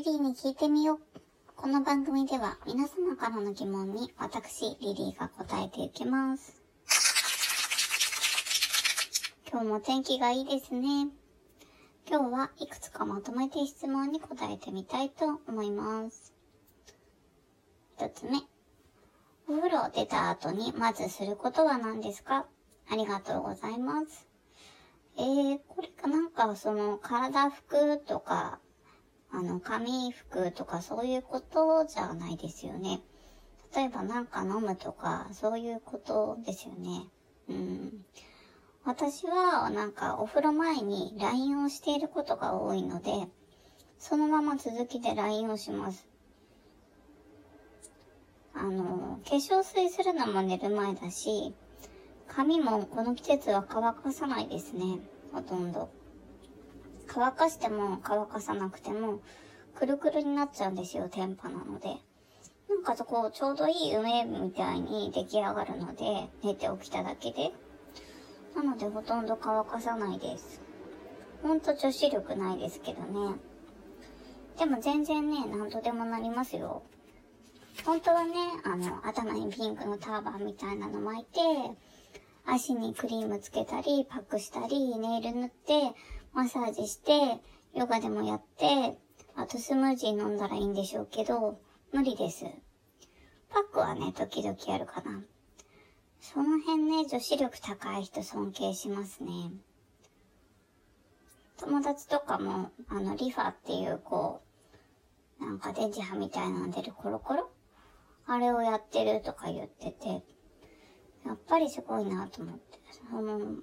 リリーに聞いてみよう。この番組では皆様からの疑問に私、リリーが答えていきます。今日も天気がいいですね。今日はいくつかまとめて質問に答えてみたいと思います。一つ目。お風呂を出た後にまずすることは何ですか？ありがとうございます。えー、これかなんかその体服とか、あの髪服とかそういうことじゃないですよね。例えばなんか飲むとかそういうことですよね。うん。私はなんかお風呂前に LINE をしていることが多いので、そのまま続きで LINE をします。あの、化粧水するのも寝る前だし、髪もこの季節は乾かさないですね。ほとんど。乾かしても乾かさなくても、くるくるになっちゃうんですよ、天パなので。なんかそこ、ちょうどいい梅みたいに出来上がるので、寝て起きただけで。なのでほとんど乾かさないです。ほんと女子力ないですけどね。でも全然ね、なんとでもなりますよ。本当はね、あの、頭にピンクのターバンみたいなの巻いて、足にクリームつけたり、パックしたり、ネイル塗って、マッサージして、ヨガでもやって、あとスムージー飲んだらいいんでしょうけど、無理です。パックはね、時々やるかな。その辺ね、女子力高い人尊敬しますね。友達とかも、あの、リファっていう、こう、なんか電磁波みたいなの出るコロコロあれをやってるとか言ってて、やっぱりすごいなと思って。その、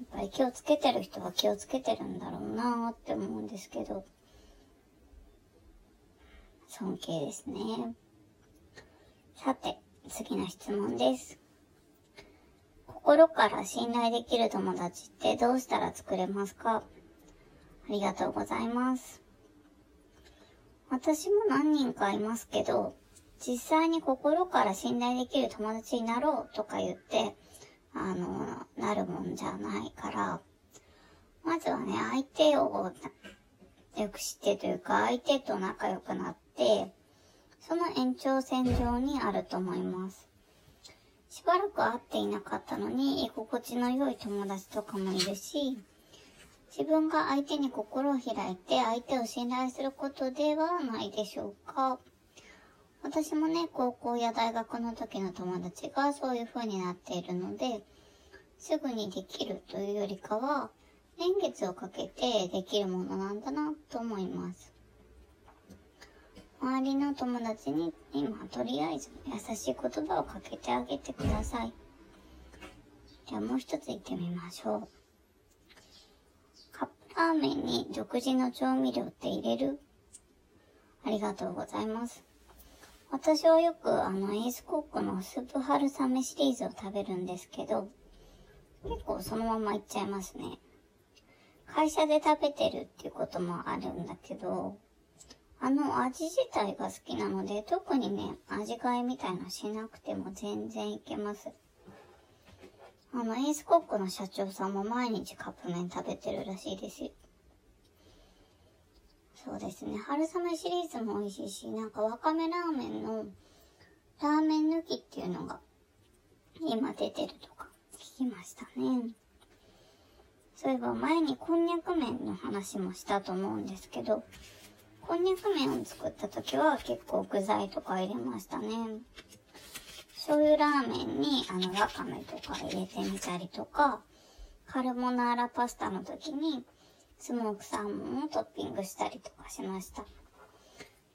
やっぱり気をつけてる人は気をつけてるんだろうなって思うんですけど、尊敬ですね。さて、次の質問です。心から信頼できる友達ってどうしたら作れますか？ありがとうございます。私も何人かいますけど、実際に心から信頼できる友達になろうとか言って、あの、なるもんじゃないから、まずはね、相手をよく知ってというか、相手と仲良くなって、その延長線上にあると思います。しばらく会っていなかったのに、居心地の良い友達とかもいるし、自分が相手に心を開いて相手を信頼することではないでしょうか。私もね、高校や大学の時の友達がそういう風になっているので、すぐにできるというよりかは、年月をかけてできるものなんだなと思います。周りの友達に今とりあえず優しい言葉をかけてあげてください。じゃあもう一つ言ってみましょう。カップラーメンに独自の調味料って入れる？ありがとうございます。私はよくあのエースコックのスープ春雨シリーズを食べるんですけど、結構そのままいっちゃいますね。会社で食べてるっていうこともあるんだけど、あの味自体が好きなので、特にね、味変えみたいなしなくても全然いけます。あの、エースコックの社長さんも毎日カップ麺食べてるらしいですよ。そうですね。春雨シリーズも美味しいし、なんかわかめラーメンのラーメン抜きっていうのが今出てるとかきましたね。そういえば前にこんにゃく麺の話もしたと思うんですけど、こんにゃく麺を作った時は結構具材とか入れましたね。醤油ラーメンにあのわかめとか入れてみたりとか、カルボナーラパスタの時にスモークサーモンをトッピングしたりとかしました。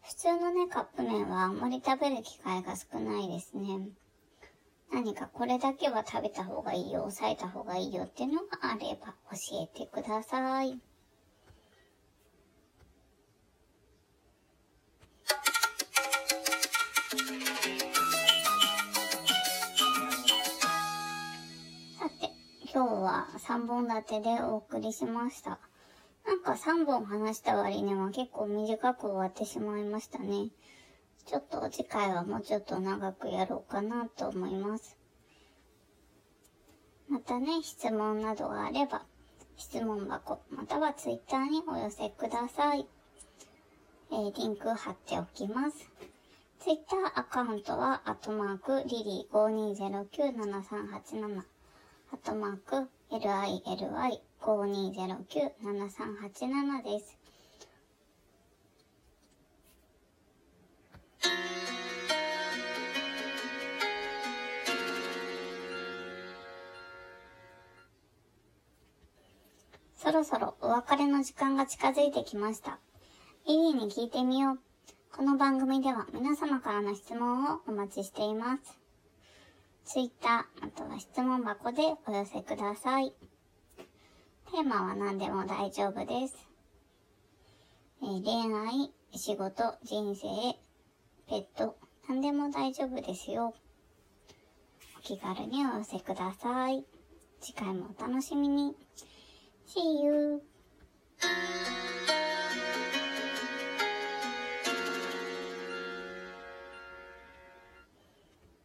普通のね、カップ麺はあんまり食べる機会が少ないですね。何かこれだけは食べた方がいいよ、抑えた方がいいよっていうのがあれば教えてください。さて、今日は3本立てでお送りしました。なんか3本話した割には結構短く終わってしまいましたね。ちょっと次回はもうちょっと長くやろうかなと思います。またね、質問などがあれば、質問箱、またはツイッターにお寄せください。えー、リンク貼っておきます。ツイッターアカウントは、アットマーク、リリー52097387、アットマーク、lily52097387 です。そろそろお別れの時間が近づいてきました。リリーに聞いてみよう。この番組では皆様からの質問をお待ちしています。ツイッター、または質問箱でお寄せください。テーマは何でも大丈夫です。えー、恋愛、仕事、人生、ペット、何でも大丈夫ですよ。お気軽にお寄せください。次回もお楽しみに。see you.